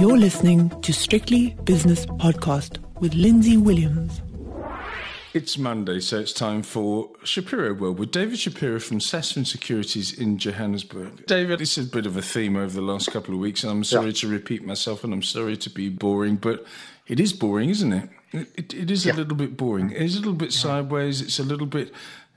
You're listening to Strictly Business Podcast with Lindsay Williams. It's Monday, so it's time for Shapiro World with David Shapiro from Sasfin Securities in Johannesburg. David, this is a bit of a theme over the last couple of weeks, and I'm sorry yeah. to repeat myself and I'm sorry to be boring, but it is boring, isn't it? It, it, it is yeah. a little bit boring. It is a little bit sideways. It's a little bit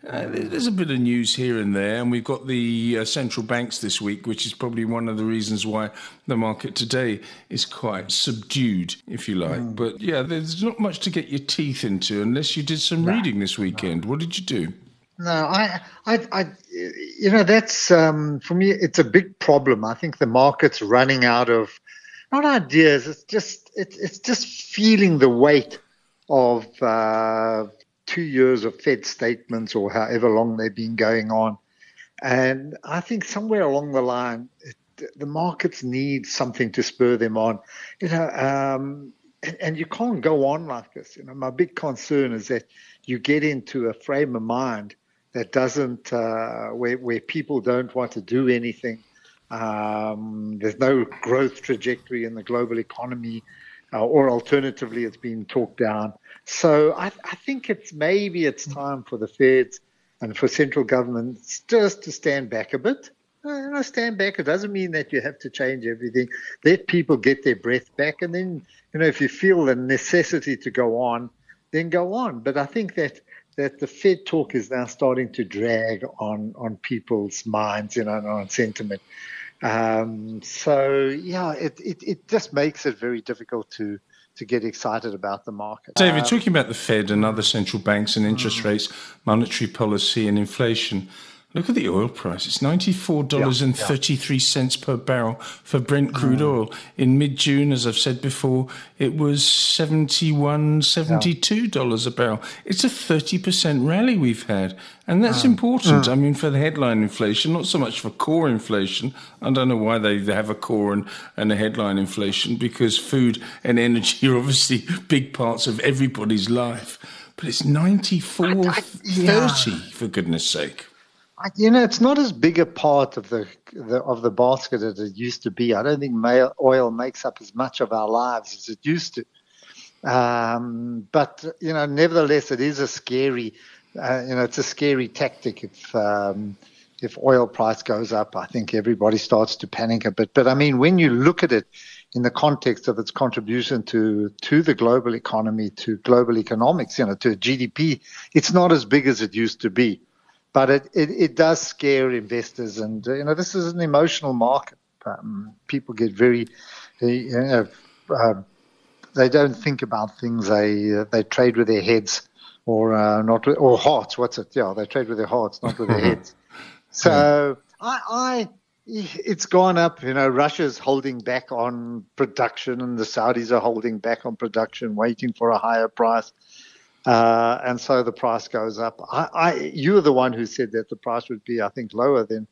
uh, there's a bit of news here and there, and we've got the uh, central banks this week, which is probably one of the reasons why the market today is quite subdued, if you like. Mm. But yeah, there's not much to get your teeth into unless you did some no, reading this weekend. No. What did you do? No, I, I, I you know, that's um, for me. It's a big problem. I think the market's running out of not ideas. It's just it, it's just feeling the weight of uh, two years of Fed statements or however long they've been going on. And I think somewhere along the line, it, the markets need something to spur them on. You know, um, and, and, you can't go on like this. You know, my big concern is that you get into a frame of mind that doesn't, uh, where, where people don't want to do anything. Um, there's no growth trajectory in the global economy, uh, or alternatively, it's been talked down. So I, I think it's maybe it's time for the Feds and for central governments just to stand back a bit. And know, stand back. It doesn't mean that you have to change everything. Let people get their breath back, and then you know if you feel the necessity to go on, then go on. But I think that that the Fed talk is now starting to drag on on people's minds, you know, on sentiment. Um, so yeah, it, it it just makes it very difficult to to get excited about the market. David, um, talking about the Fed and other central banks and interest mm. rates, monetary policy and inflation, Look at the oil price. It's $94.33 yeah, yeah. per barrel for Brent crude mm. oil. In mid June, as I've said before, it was $71, $72 yeah. a barrel. It's a 30% rally we've had. And that's mm. important. Mm. I mean, for the headline inflation, not so much for core inflation. I don't know why they have a core and, and a headline inflation because food and energy are obviously big parts of everybody's life. But it's 94.30, for goodness sake you know, it's not as big a part of the, the, of the basket as it used to be. I don't think oil makes up as much of our lives as it used to. Um, but you know, nevertheless, it is a scary, uh, you know, it's a scary tactic. If um, if oil price goes up, I think everybody starts to panic a bit. But I mean, when you look at it in the context of its contribution to to the global economy, to global economics, you know, to GDP, it's not as big as it used to be but it, it, it, does scare investors. And, uh, you know, this is an emotional market. Um, people get very, you know, uh, they don't think about things. They, uh, they trade with their heads or, uh, not, with, or hearts. What's it? Yeah, they trade with their hearts, not with their heads. So I, I, it's gone up. You know, Russia's holding back on production and the Saudis are holding back on production, waiting for a higher price. Uh, and so the price goes up. I, I, you were the one who said that the price would be, I think, lower than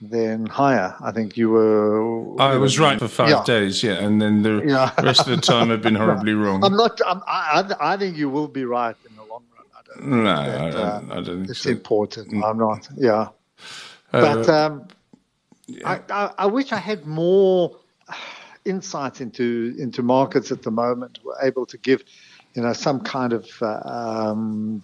than higher. I think you were. I was right for five yeah. days, yeah, and then the yeah. rest of the time I've been horribly wrong. I'm not. I'm, I, I think you will be right in the long run. I don't. No, that, I, don't, uh, I don't. It's so. important. Mm. I'm not. Yeah, uh, but um, yeah. I, I wish I had more insights into into markets at the moment. We're able to give you know, some kind of uh, um,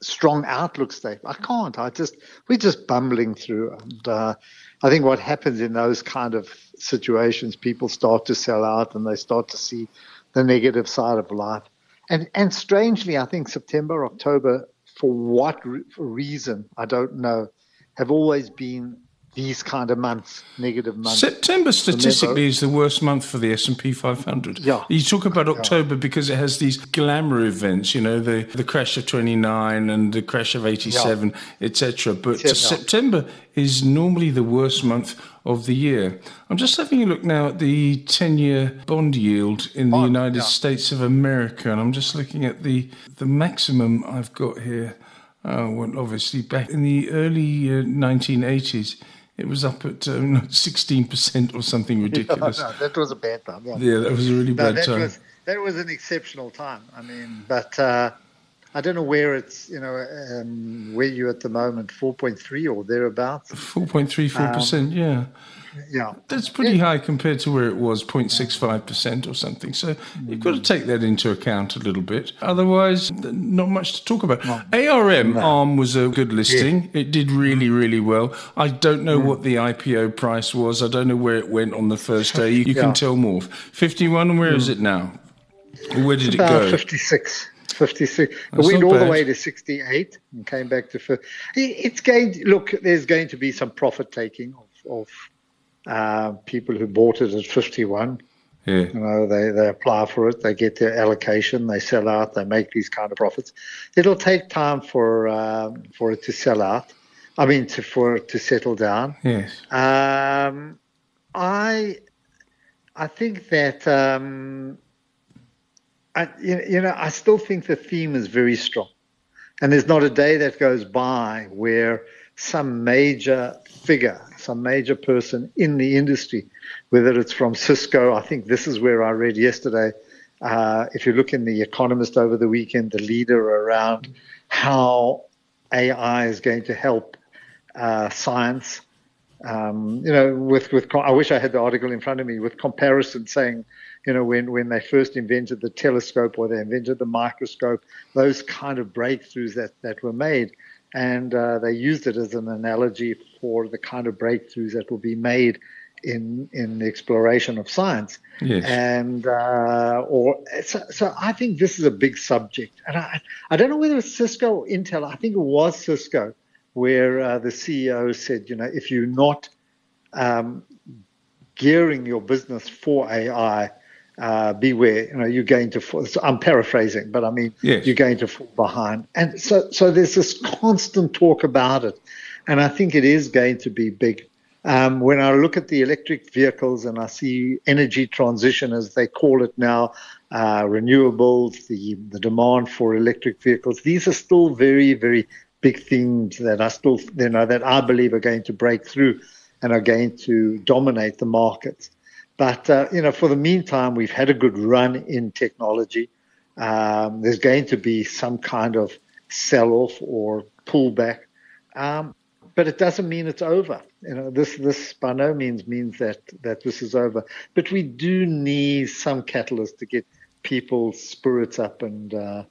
strong outlook statement. I can't. I just we're just bumbling through, and uh, I think what happens in those kind of situations, people start to sell out and they start to see the negative side of life. And and strangely, I think September, October, for what re- for reason I don't know, have always been these kind of months, negative months. September statistically is the worst month for the S and P 500. Yeah, you talk about October yeah. because it has these glamour events, you know, the the crash of 29 and the crash of 87, yeah. etc. But yeah. September is normally the worst month of the year. I'm just having a look now at the 10-year bond yield in the United States of America, and I'm just looking at the the maximum I've got here. Uh, well, obviously back in the early uh, 1980s it was up at um, sixteen um, percent or something ridiculous. no, that was a bad time. Yeah, yeah that was a really no, bad that time. Was, that was an exceptional time. I mean, but uh, I don't know where it's, you know, um, where you at the moment, 4.3 or thereabouts. 4.34%, um, yeah. Yeah. That's pretty yeah. high compared to where it was 0.65% or something. So you've got to take that into account a little bit. Otherwise, not much to talk about. No. ARM, no. ARM was a good listing. Yeah. It did really, really well. I don't know mm. what the IPO price was. I don't know where it went on the first day. You, you yeah. can tell more. 51, and where mm. is it now? Where did it's it go? 56. 56. It went all bad. the way to 68 and came back to 50. It's going to, look, there's going to be some profit taking of, of uh, people who bought it at 51. Yeah. You know, they, they apply for it, they get their allocation, they sell out, they make these kind of profits. It'll take time for um, for it to sell out. I mean, to, for it to settle down. Yes. Um, I I think that um, I, you know, I still think the theme is very strong. And there's not a day that goes by where some major figure, some major person in the industry, whether it's from Cisco, I think this is where I read yesterday. Uh, if you look in The Economist over the weekend, the leader around how AI is going to help uh, science. Um, you know, with with I wish I had the article in front of me with comparison saying you know, when, when they first invented the telescope or they invented the microscope, those kind of breakthroughs that, that were made. And uh, they used it as an analogy for the kind of breakthroughs that will be made in in the exploration of science. Yes. And uh, or so, so I think this is a big subject. And I I don't know whether it's Cisco or Intel. I think it was Cisco where uh, the CEO said, you know, if you're not um, gearing your business for AI, uh, beware, you know, you're going to fall. I'm paraphrasing, but I mean, yes. you're going to fall behind. And so, so there's this constant talk about it. And I think it is going to be big. Um, when I look at the electric vehicles and I see energy transition, as they call it now, uh, renewables, the, the demand for electric vehicles, these are still very, very big things that are still, you know, that I believe are going to break through and are going to dominate the markets. But uh, you know, for the meantime, we've had a good run in technology. Um, there's going to be some kind of sell-off or pullback, um, but it doesn't mean it's over. You know, this this by no means means that that this is over. But we do need some catalyst to get people's spirits up and uh,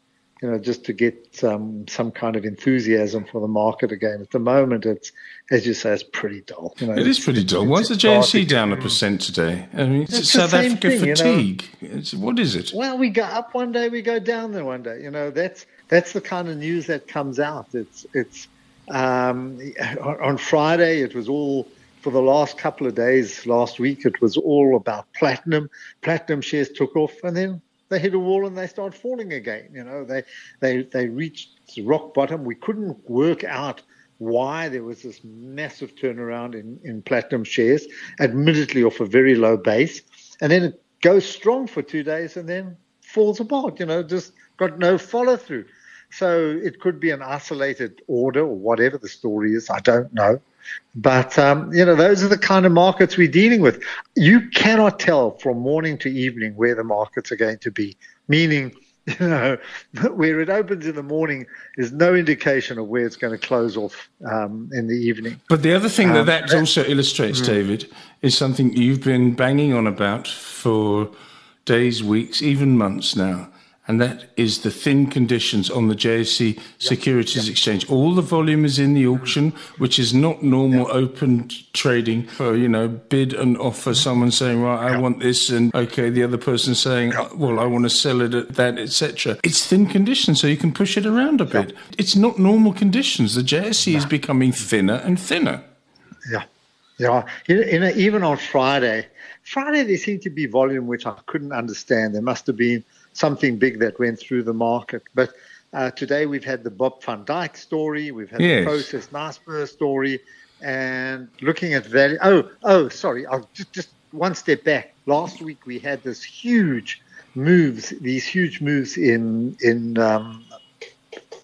you know, just to get some some kind of enthusiasm for the market again. At the moment, it's as you say, it's pretty dull. You know, it is pretty dull. Why is the JSE down a percent today? I mean, it's, it's South Africa thing, fatigue. You know? what is it? Well, we go up one day, we go down there one day. You know, that's that's the kind of news that comes out. It's it's um, on Friday. It was all for the last couple of days last week. It was all about platinum. Platinum shares took off, and then they hit a wall and they start falling again. You know, they they they reached rock bottom. We couldn't work out why there was this massive turnaround in, in platinum shares, admittedly off a very low base, and then it goes strong for two days and then falls apart. You know, just got no follow through. So it could be an isolated order or whatever the story is. I don't know. But, um, you know, those are the kind of markets we're dealing with. You cannot tell from morning to evening where the markets are going to be, meaning, you know, where it opens in the morning is no indication of where it's going to close off um, in the evening. But the other thing um, that that also illustrates, mm-hmm. David, is something you've been banging on about for days, weeks, even months now and that is the thin conditions on the JSE Securities Exchange. All the volume is in the auction, which is not normal open trading for, you know, bid and offer, mm-hmm. someone saying, right, I want this, and okay, the other person saying, uh, well, I want to sell it at that, etc. It's thin conditions, so you can push it around a bit. It's not normal conditions. The JSE is becoming thinner and thinner. Yeah. Yeah. You know, even on Friday, Friday there seemed to be volume which I couldn't understand. There must have been – something big that went through the market. But uh, today we've had the Bob van Dijk story, we've had yes. the Prosus Naspers story, and looking at value. Oh, oh, sorry, I'll just, just one step back. Last week we had this huge moves, these huge moves in in um,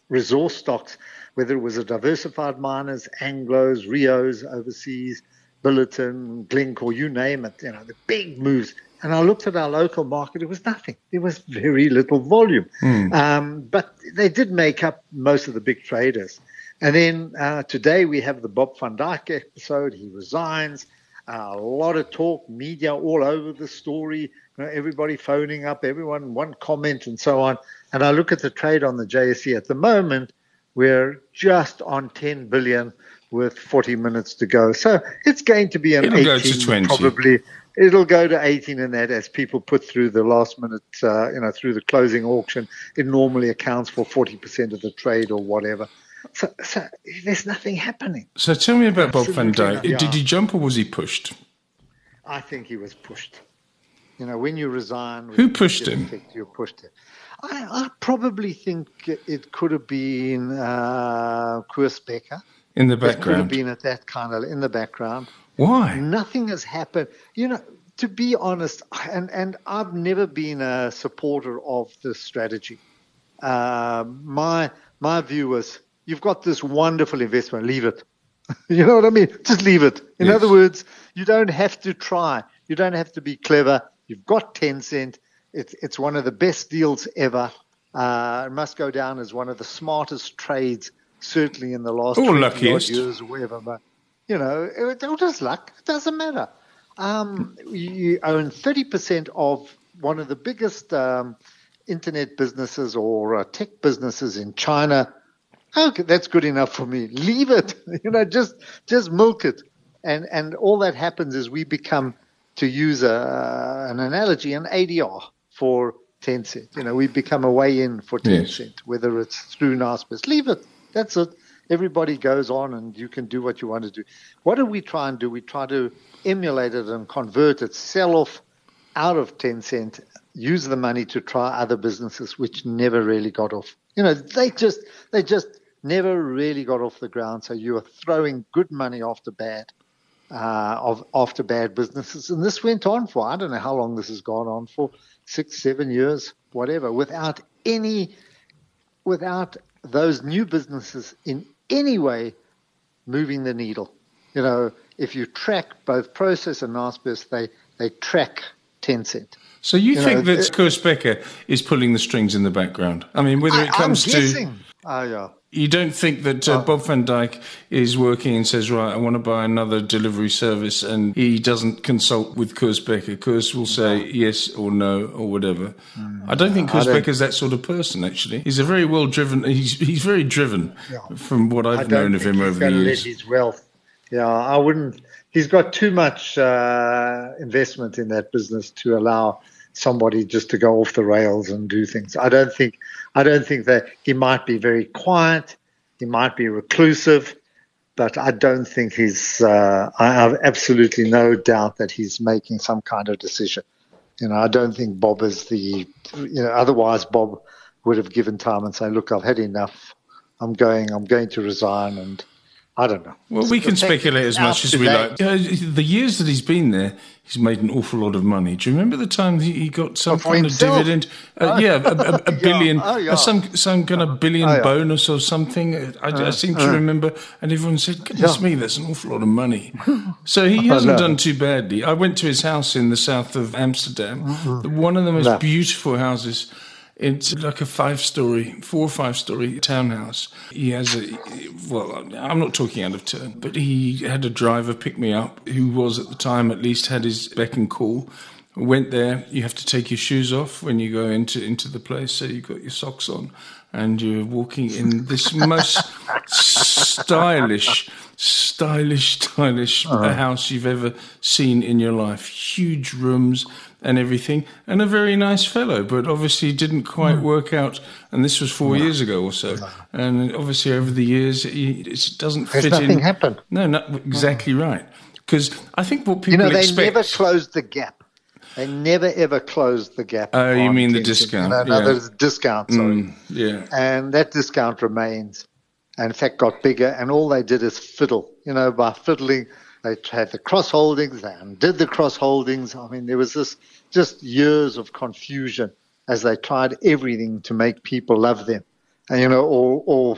resource stocks, whether it was a diversified miners, Anglos, Rios overseas, Billiton, Glencore, you name it. You know the big moves And I looked at our local market, it was nothing. There was very little volume. Hmm. Um, but they did make up most of the big traders. And then uh, today we have the Bob van Dijk episode. He resigns. Uh, a lot of talk, media all over the story, you know, everybody phoning up, everyone, one comment and so on. And I look at the trade on the JSE at the moment, we're just on 10 billion with 40 minutes to go. So it's going to be an It'll 18, go to 20. probably. It'll go to 18 in that as people put through the last minute, uh, you know, through the closing auction. It normally accounts for 40% of the trade or whatever. So, so there's nothing happening. So tell me about Bob van Absolutely Dijk. not, yeah. Did he jump or was he pushed? I think he was pushed. You know, when you resign, Who you pushed him? effect, You're pushed. I, I probably think it could have been uh, Bekker. In the It could have background. been at that kind of in the background. Why? Nothing has happened. You know, to be honest, and and I've never been a supporter of this strategy. Uh, my my view was, you've got this wonderful investment, leave it. you know what I mean? Just leave it. In Yes. other words, you don't have to try. You don't have to be clever. You've got Tencent. It's it's one of the best deals ever. Uh, it must go down as one of the smartest trades, certainly in the last Or 20 odd luckiest. years or whatever. But you know, it, it just luck. It doesn't matter. Um, you own 30% of one of the biggest um, internet businesses or uh, tech businesses in China. Okay, that's good enough for me. Leave it. You know, just just milk it. And and all that happens is we become, to use a, an analogy, an ADR for Tencent. You know, we become a way in for Yes. Tencent, whether it's through Naspers. Leave it. That's it. Everybody goes on and you can do what you want to do. What do we try and do? We try to emulate it and convert it, sell off out of Tencent, use the money to try other businesses which never really got off. You know, they just they just never really got off the ground. So you are throwing good money after bad, uh, of after bad businesses, and this went on for I don't know how long this has gone on for six, seven years, whatever, without any, without those new businesses in any way moving the needle. You know, if you track both Prosus and Naspers, they they track Tencent. So you, You think know, that it- Koos Bekker is pulling the strings in the background? I mean, whether it I, comes am to Oh yeah. you don't think that uh, Bob van Dijk is working and says, right, I want to buy another delivery service, and he doesn't consult with Koos Bekker. Koos will say yes or no or whatever. I don't think Koos don't- that sort of person. Actually, he's a very well driven. He's he's very driven from what I've known of him over the going to let years. his wealth. Yeah, I wouldn't. He's got too much uh, investment in that business to allow somebody just to go off the rails and do things. I don't think. I don't think that he might be very quiet. He might be reclusive, but I don't think he's. Uh, I have absolutely no doubt that he's making some kind of decision. You know, I don't think Bob is the. You know, otherwise Bob would have given time and say, "Look, I've had enough. I'm going. I'm going to resign." And I don't know. Well, we can speculate as much as we today- like. Uh, the years that he's been there, he's made an awful lot of money. Do you remember the time he got some For kind himself? of dividend? Uh, yeah, a, a, a billion, Oh, yeah. uh, some some kind of billion Oh, bonus or something. I, I seem to remember, and everyone said, "Goodness Yeah. me, that's an awful lot of money." So he hasn't no. done too badly. I went to his house in the south of Amsterdam, one of the most No. beautiful houses. It's like a five story, four or five story townhouse. He has a, well, I'm not talking out of turn, but he had a driver pick me up who was at the time at least had his beck and call. Went there, you have to take your shoes off when you go into, into the place, so you've got your socks on and you're walking in this most stylish, stylish, stylish uh-huh. house you've ever seen in your life. Huge rooms and everything, and a very nice fellow, but obviously didn't quite work out. And this was four years ago or so. And obviously, over the years, it, it doesn't fit nothing in. happened. No, not exactly right. Because I think what people You know, they expect. never closed the gap. They never ever closed the gap. Oh, you mean the discount, No, no, yeah. there's a discount. Sorry. Mm, yeah. and that discount remains. And in fact, got bigger. And all they did is fiddle. You know, by fiddling, they had the cross holdings. They undid the cross holdings. I mean, there was this just years of confusion as they tried everything to make people love them, and you know, or or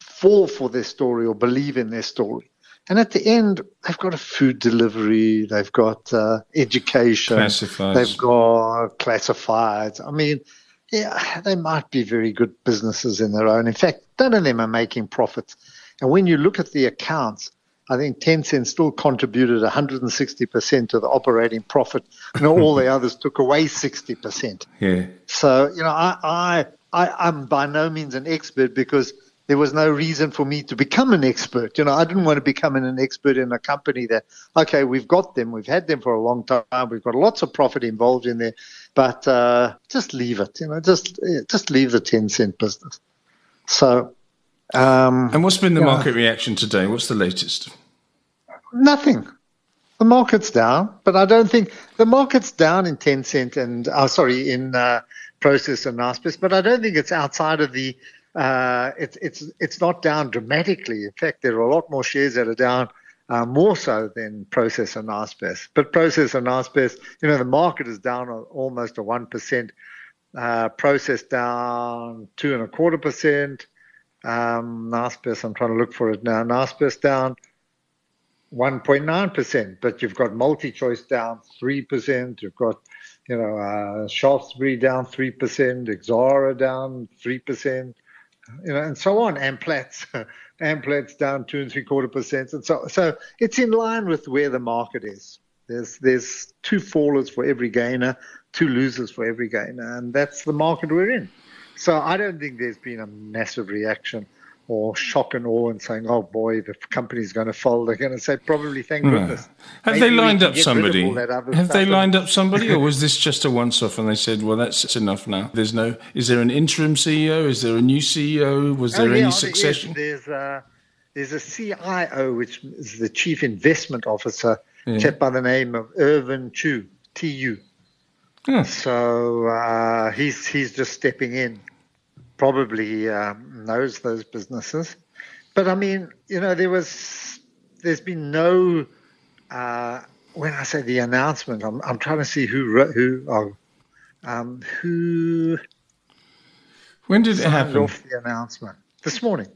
fall for their story or believe in their story. And at the end, they've got a food delivery, they've got uh, education, Classifieds. they've got classifieds. I mean, yeah, they might be very good businesses in their own. In fact, none of them are making profits. And when you look at the accounts, I think Tencent still contributed 160% of the operating profit, and all the others took away 60%. Yeah. So, you know, I, I, I, I'm by no means an expert because there was no reason for me to become an expert. You know, I didn't want to become an expert in a company that, okay, we've got them, we've had them for a long time, we've got lots of profit involved in there, but uh, just leave it. You know, just just leave the Tencent business. So, um, and what's been the market reaction today? What's the latest? Nothing. The market's down, but I don't think the market's down in Tencent and, oh, sorry, in uh, Prosus and Naspers, but I don't think it's outside of the, uh, it, it's, it's not down dramatically. In fact, there are a lot more shares that are down uh, more so than Prosus and Naspers. But Prosus and Naspers, you know, the market is down almost a 1%, uh, Prosus down 2.25%. Um, Naspers, I'm trying to look for it now. Naspers down 1.9%, but you've got MultiChoice down 3%. You've got, you know, uh, Shaftesbury down 3%, Exxaro down 3%, you know, and so on. Amplats, Amplats down two and three quarter percent. And so, so it's in line with where the market is. There's, there's two fallers for every gainer, two losers for every gainer, and that's the market we're in. So I don't think there's been a massive reaction or shock and awe and saying, "Oh boy, the company's going to fall." They're going to say, "Probably, thank No. goodness." Have Maybe they lined up get rid of somebody? all that other Have they lined up somebody, or was this just a once-off and they said, "Well, that's enough now"? There's no. Is there an interim CEO? Is there a new CEO? Was there Oh, any yeah, there is. succession? There's a, there's a CIO, which is the Chief Investment Officer, Yeah. chap by the name of Irvin Chu, TU. Huh. So uh, he's he's just stepping in. Probably um, knows those businesses, but I mean, you know, there was there's been no. Uh, when I say the announcement, I'm I'm trying to see who wrote- who oh, um, who When did it happen? off the announcement this morning.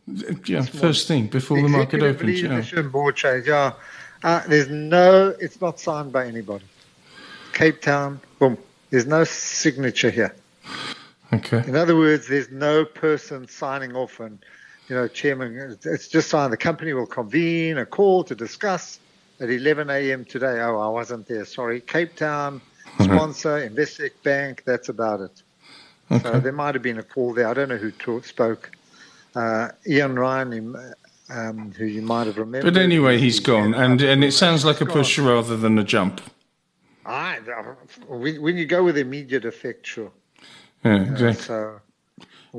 Yeah, first thing before the market Executive opens. Yeah. board change. Yeah, uh, there's no. It's not signed by anybody. Cape Town. Boom. There's no signature here. Okay. In other words, there's no person signing off and, you know, chairman. It's just signed. The company will convene a call to discuss at 11 a.m. today. Oh, I wasn't there. Sorry. Cape Town sponsor, Investec Bank. That's about it. So there might have been a call there. I don't know who talk, spoke. Uh, Ian Ryan, um, who you might have remembered. But anyway, he's gone, and and it sounds like a push rather than a jump. I, when when you go with immediate effect, sure. Yeah, uh, exactly. So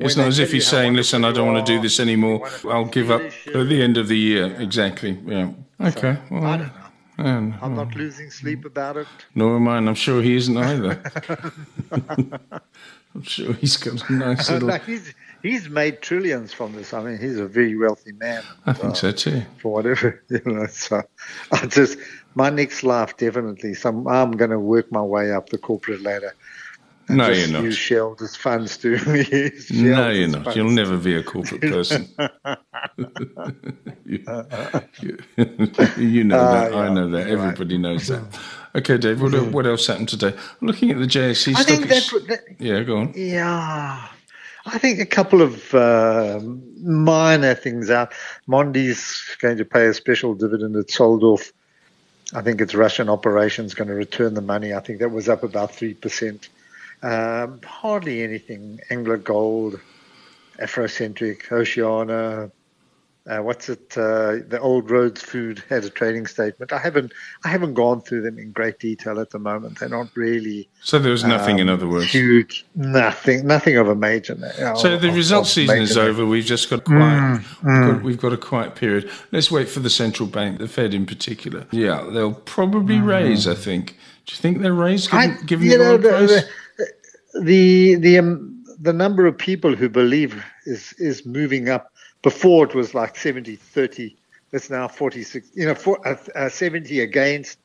It's not as if he's saying, "Listen, I don't want to do this anymore. I'll give up at the end of the year." Exactly. Yeah. Okay. Well, I don't know. yeah, I'm not losing sleep about it. nor am I, and I'm sure he isn't either. I'm sure he's got a nice little. No, he's he's made trillions from this. I mean, he's a very wealthy man. I think so too. For whatever you know, so I just my next life definitely. Some I'm going to work my way up the corporate ladder. No, you're not. Use as funds to use No, you're not. You'll never be a corporate person. you, you- you know Ah, that. I yeah. know that. You're right. Everybody knows that. Okay, Dave. What, what else happened today? Looking at the JSE I stock. think ex- that, yeah, go on. Yeah, I think a couple of uh, minor things out. Mondi's going to pay a special dividend. It sold off. I think its Russian operations going to return the money. I think that was up about three percent. Um, hardly anything. Anglo Gold, Afrocentric, Oceana. Uh, what's it? Uh, the Old Rhodes Food had a trading statement. I haven't. I haven't gone through them in great detail at the moment. They're not really So there was nothing, in um, other words. Huge, nothing, nothing of a major. So the of- results of season is over. We've just got quiet. We've, got, we've got a quiet period. Let's wait for the central bank, the Fed in particular. Yeah, they'll probably raise. I think. Do you think they'll raise given, I, given you the know, oil price? the the the, um, the number of people who believe is is moving up. Before it was like 70, 30. It's now 46. You know, for, uh, uh, 70 against,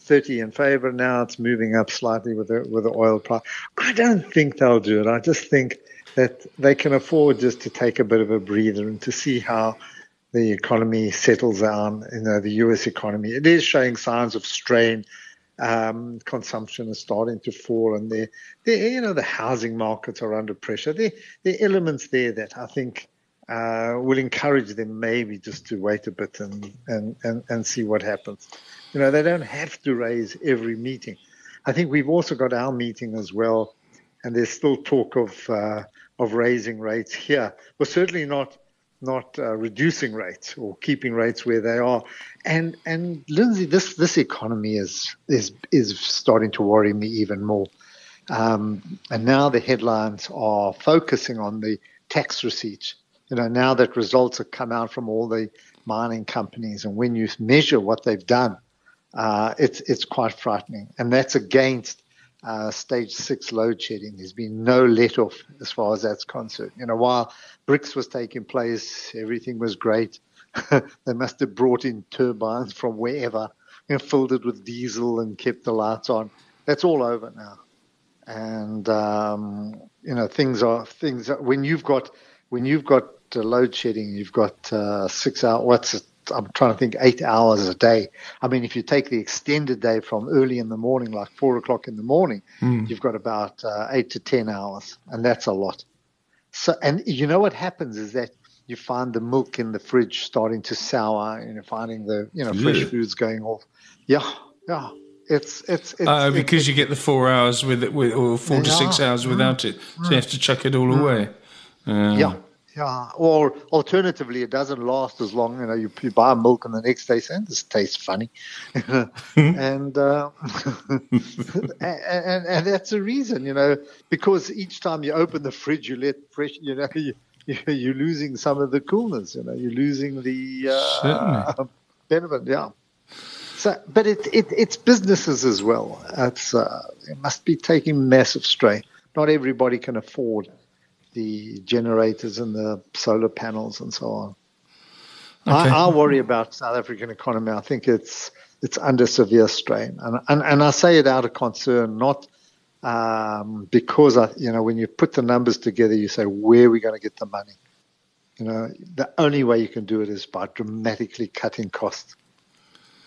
30 in favor. Now it's moving up slightly with the with the oil price. I don't think they'll do it. I just think that they can afford just to take a bit of a breather and to see how the economy settles down, you know, the US economy, it is showing signs of strain. Um, consumption is starting to fall, and the, the you know the housing markets are under pressure. There, are elements there that I think uh, will encourage them maybe just to wait a bit and, and, and, and see what happens. You know, they don't have to raise every meeting. I think we've also got our meeting as well, and there's still talk of uh, of raising rates here. Well, certainly not not uh, reducing rates or keeping rates where they are. And and Lindsay, this this economy is is is starting to worry me even more. Um, and now the headlines are focusing on the tax receipts. You know, now that results have come out from all the mining companies, and when you measure what they've done, uh, it's it's quite frightening. And that's against uh, stage six load shedding. There's been no let off as far as that's concerned. You know, while BRICS was taking place, everything was great. they must have brought in turbines from wherever and filled it with diesel and kept the lights on. That's all over now. And um, you know, things are things. Are, when you've got when you've got uh, load shedding, you've got uh, six hours. What's it? I'm trying to think eight hours a day. I mean, if you take the extended day from early in the morning, like four o'clock in the morning, mm. you've got about uh, eight to ten hours, and that's a lot. So, and you know what happens is that you find the milk in the fridge starting to sour, and you're finding the you know fresh yeah. foods going off. Yeah, yeah. It's it's, it's uh, because it's, you get the four hours with it, with, or four to six hours without mm, it, so you have to chuck it all mm, away. Um, yeah, yeah, or alternatively, it doesn't last as long. You know, you, you buy milk and the next day say, "This tastes funny," and, uh, and, and and that's the reason. You know, because each time you open the fridge, you let fresh. You know, you, you're losing some of the coolness. You know, you're losing the uh, benefit. Yeah. So, but it, it, it's businesses as well. It's uh, it must be taking massive strain. Not everybody can afford the generators and the solar panels and so on. Okay. I, I, worry about South African economy. I think it's it's under severe strain, and and, and I say it out of concern, not um, because I, you know, when you put the numbers together, you say where are we going to get the money. You know, the only way you can do it is by dramatically cutting costs.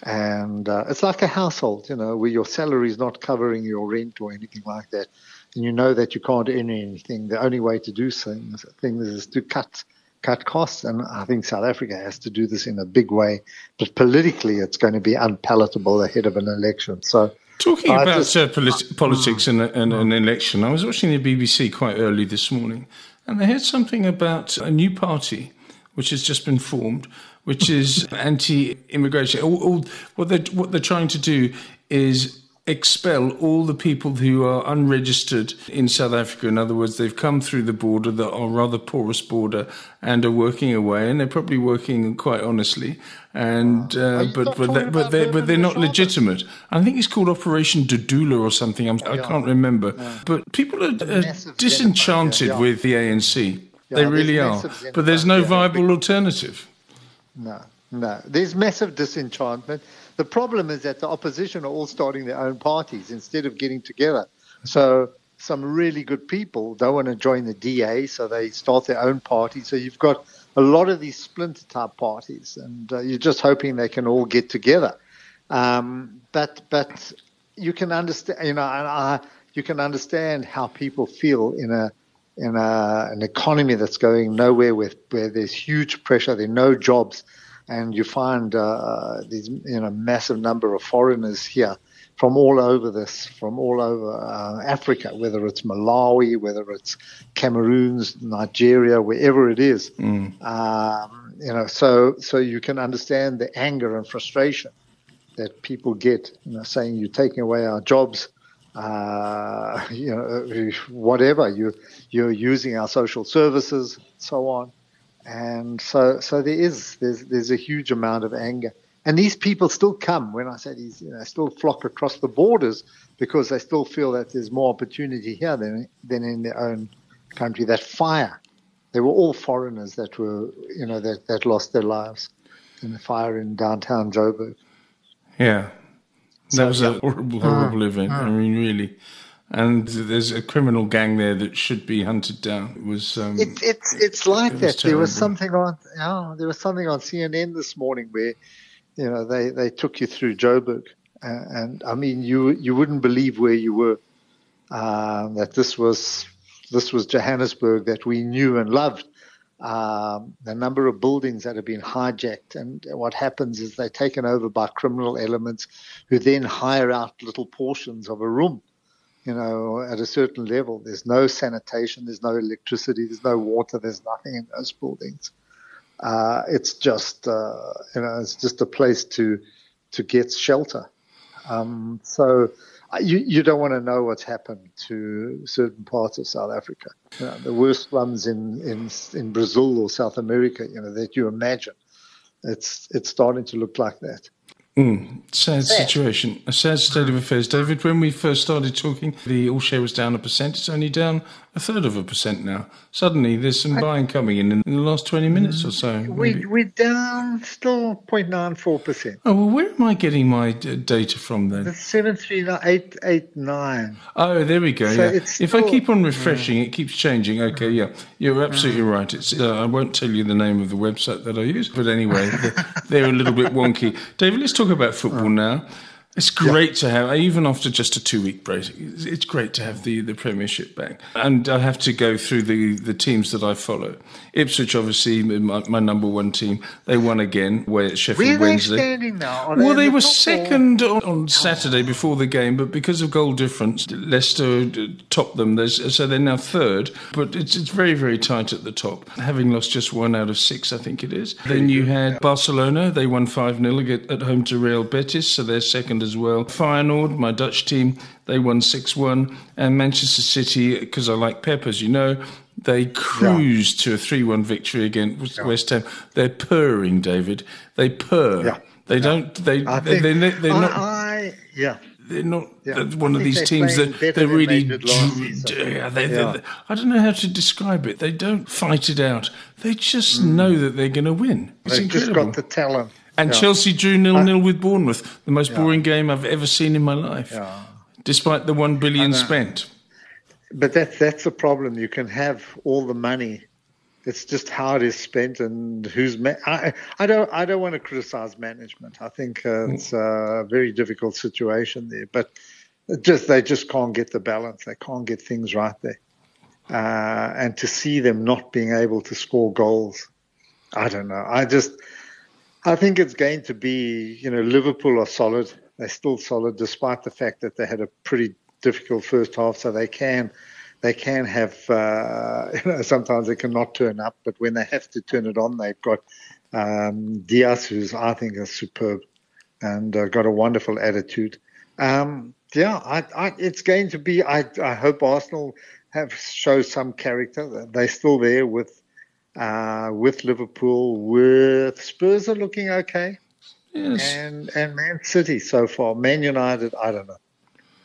And uh, it's like a household, you know, where your salary is not covering your rent or anything like that you know that you can't earn anything, the only way to do things, things is to cut cut costs. And I think South Africa has to do this in a big way. But politically, it's going to be unpalatable ahead of an election. So. Talking I about just, uh, polit- politics and, and an election, I was watching the BBC quite early this morning, and they had something about a new party which has just been formed, which is anti-immigration. All, all, what they what they're trying to do is expel all the people who are unregistered in South Africa. In other words, they've come through the border that are rather porous border and are working away, and they're probably working quite honestly. And uh, but but they, but they but they're not legitimate. I think it's called Operation Dudula or something. I'm, I can not remember. Yeah. But people are, are disenchanted yeah. with the ANC. Yeah, they really are. But there's no viable alternative. No, no. There's massive disenchantment the problem is that the opposition are all starting their own parties instead of getting together. So some really good people don't want to join the DA, so they start their own party. So you've got a lot of these splinter type parties, and uh, you're just hoping they can all get together. Um, but but you can understand, you know, I, you can understand how people feel in a in a, an economy that's going nowhere with where there's huge pressure, there are no jobs and you find uh, these you know massive number of foreigners here from all over this, from all over uh, Africa, whether it's Malawi, whether it's Cameroon's, Nigeria, wherever it is. Mm. Um, you know, so so you can understand the anger and frustration that people get, you know, saying you're taking away our jobs. Uh, you know, whatever you you're using our social services, so on. And so, so there is there's there's a huge amount of anger, and these people still come. When I say these, you know, still flock across the borders because they still feel that there's more opportunity here than than in their own country. That fire, they were all foreigners that were you know that that lost their lives in the fire in downtown Joburg. Yeah, that so, was yeah. a horrible, horrible uh, event. Uh, I mean, really. And there's a criminal gang there that should be hunted down. It was. Um, it, it's it's like it that. was there was something on. Oh, there was something on CNN this morning where, you know, they, they took you through Joburg, uh, and I mean, you you wouldn't believe where you were. Um, that this was this was Johannesburg that we knew and loved. Um, the number of buildings that have been hijacked, and what happens is they're taken over by criminal elements, who then hire out little portions of a room you know, at a certain level. There's no sanitation, there's no electricity, there's no water, there's nothing in those buildings. Uh, it's just, uh, you know, it's just a place to to get shelter. Um, so uh, you you don't want to know what's happened to certain parts of South Africa. You know, the worst slums in in in Brazil or South America, you know, that you imagine. It's it's starting to look like that. Mm, sad situation, a sad state of affairs. David, when we first started talking, the all share was down a percent. It's only down a third of a percent now. Suddenly, there's some buying coming in in the last 20 minutes or so. Mm, we maybe. we're down still 0.94 percent. Oh, well, where am I getting my d- data from then? It's seven three nine eight eight nine. Oh, there we go. So yeah. If I keep on mm. refreshing, it keeps changing. Okay, yeah, you're absolutely right. It's uh, I won't tell you the name of the website that I use, but anyway, they're, they're a little bit wonky. David, let's talk about football now. It's great to have, even after just a two-week break. It's great to have the, the Premiership back, and I have to go through the, the teams that I follow. Ipswich, obviously, my, my number one team. They won again away at Sheffield they Wednesday. standing now? Well, in they were second on, on Saturday before the game, but because of goal difference, Leicester topped them. There's, so they're now third, but it's, it's very, very tight at the top, having lost just one out of six, I think it is. Then you had Barcelona. They won 5 0 at, at home to Real Betis, so they're second as well. Feyenoord, my Dutch team, they won 6 1. And Manchester City, because I like Pep, as you know, they cruised to a 3 1 victory against West Ham. They're purring, David. They purr. Yeah. They don't. They. I They, think they, they're I, not. I yeah. They're not Yeah. one of these teams that they're really. they did last d- season. yeah, they, they- Yeah. they- I don't know how to describe it. They don't fight it out. They just Mm. know that they're going to win. It's They've just got the talent. And Yeah. Chelsea drew nil nil with Bournemouth, the most boring game I've ever seen in my life, despite the one billion spent. But that's that's the problem. You can have all the money. It's just how it is spent and who's. Ma- I I don't I don't want to criticize management. I think uh, it's a very difficult situation there, but just they just can't get the balance. They can't get things right there, uh, and to see them not being able to score goals, I don't know. I just I think it's going to be you know Liverpool are solid. They're still solid despite the fact that they had a pretty difficult first half, so they can they can have uh, you know sometimes they cannot turn up, but when they have to turn it on, they've got um, Diaz, who's I think is superb and uh, got a wonderful attitude. Um, yeah, I, I, it's going to be. I, I hope Arsenal have show some character. They're still there with uh, with Liverpool. With Spurs are looking okay Yes. and and Man City so far. Man United, I don't know.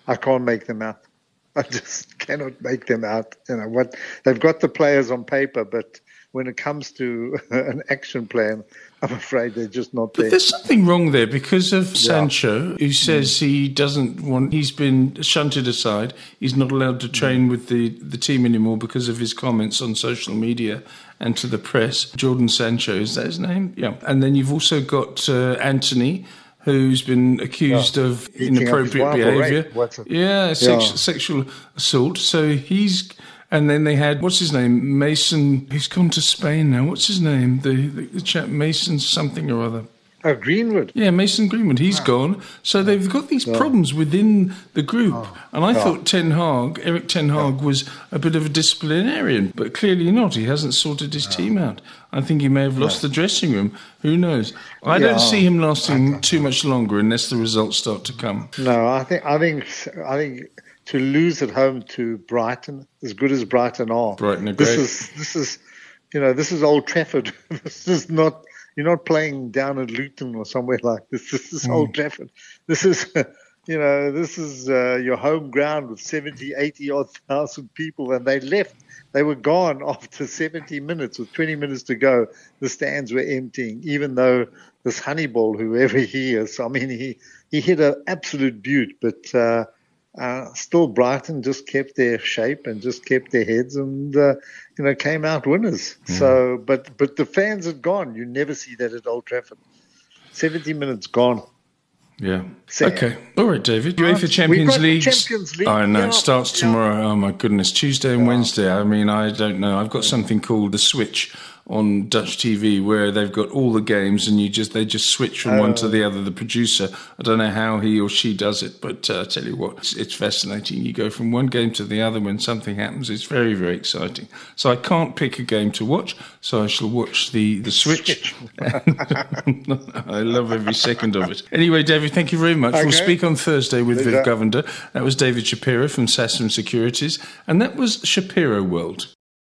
I can't make them out. I just cannot make them out. You know what? They've got the players on paper, but when it comes to an action plan, I'm afraid they're just not But there. there's something wrong there because of Sancho, who says Mm. he doesn't want. He's been shunted aside. He's not allowed to train Mm. with the the team anymore because of his comments on social media and to the press. Jordan Sancho is that his name? Yeah. And then you've also got uh, Antony. Who's been accused of Beating up his inappropriate behaviour? rape. What's it? Yeah, sex, Yeah. sexual assault. So he's, and then they had what's his name, Mason. He's gone to Spain now. What's his name? The the, the chap Mason something or other. Oh, Greenwood. Yeah, Mason Greenwood, he's gone. So they've got these problems within the group. Oh. and I thought Ten Hag, Erik Ten Hag, was a bit of a disciplinarian, but clearly not. He hasn't sorted his team out. I think he may have lost the dressing room. Who knows? I Yeah. don't see him lasting too much longer unless the results start to come. No, I think I think I think to lose at home to Brighton, as good as Brighton are, Brighton are this is this is you know this is Old Trafford. this is not you're not playing down at Luton or somewhere like this. This is Old Trafford. This is you know this is uh, your home ground with 70, 80 odd thousand people, and they left. They were gone after 70 minutes with 20 minutes to go. The stands were emptying, even though this Hannibal, whoever he is, I mean, he, he hit an absolute beaut, but uh, uh, still Brighton just kept their shape and just kept their heads and uh, you know came out winners. Mm. So, but but the fans had gone. You never see that at Old Trafford. Seventy minutes gone. Yeah. okay. All right, David. UEFA Champions League. Champions League. I know. Yeah, it starts tomorrow. Oh my goodness. Tuesday and yeah. Wednesday. I mean, I don't know. I've got something called the Switch on Dutch TV where they've got all the games and you just they just switch from one to the oh. other. The producer, I don't know how he or she does it, but uh, I tell you what, it's, it's, fascinating. You go from one game to the other when something happens. It's very very exciting. So I can't pick a game to watch, so I shall watch the the Switch. I love every second of it. Anyway, David, thank you very much. Okay. We'll speak on Thursday with Viv Govender. That was David Shapiro from Sasfin Securities, and that was Shapiro World.